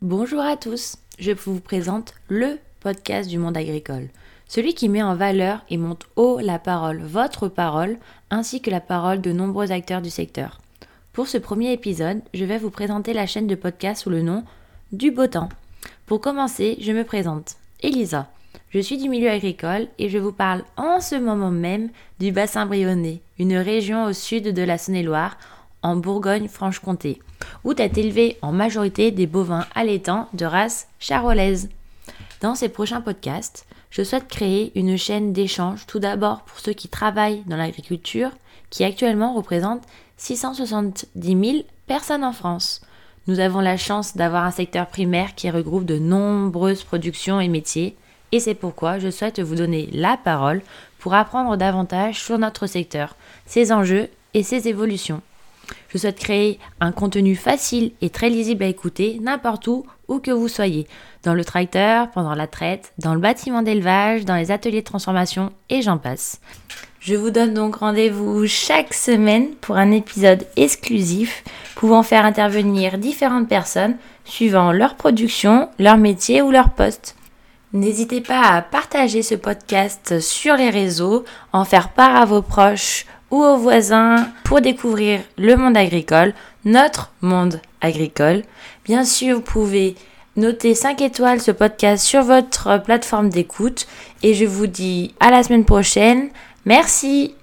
Bonjour à tous, je vous présente le podcast du monde agricole, celui qui met en valeur et monte haut la parole, votre parole, ainsi que la parole de nombreux acteurs du secteur. Pour ce premier épisode, je vais vous présenter la chaîne de podcast sous le nom Du Beau Temps. Pour commencer, je me présente. Elisa. Je suis du milieu agricole et je vous parle en ce moment même du bassin brionnais, une région au sud de la Saône-et-Loire, en Bourgogne-Franche-Comté, où est élevé en majorité des bovins allaitants de race charolaise. Dans ces prochains podcasts, je souhaite créer une chaîne d'échange tout d'abord pour ceux qui travaillent dans l'agriculture, qui actuellement représente 670 000 personnes en France. Nous avons la chance d'avoir un secteur primaire qui regroupe de nombreuses productions et métiers, et c'est pourquoi je souhaite vous donner la parole pour apprendre davantage sur notre secteur, ses enjeux et ses évolutions. Je souhaite créer un contenu facile et très lisible à écouter n'importe où, où que vous soyez, dans le tracteur, pendant la traite, dans le bâtiment d'élevage, dans les ateliers de transformation et j'en passe. Je vous donne donc rendez-vous chaque semaine pour un épisode exclusif pouvant faire intervenir différentes personnes suivant leur production, leur métier ou leur poste. N'hésitez pas à partager ce podcast sur les réseaux, en faire part à vos proches ou aux voisins pour découvrir le monde agricole, notre monde agricole. Bien sûr, vous pouvez noter 5 étoiles ce podcast sur votre plateforme d'écoute et je vous dis à la semaine prochaine. Merci.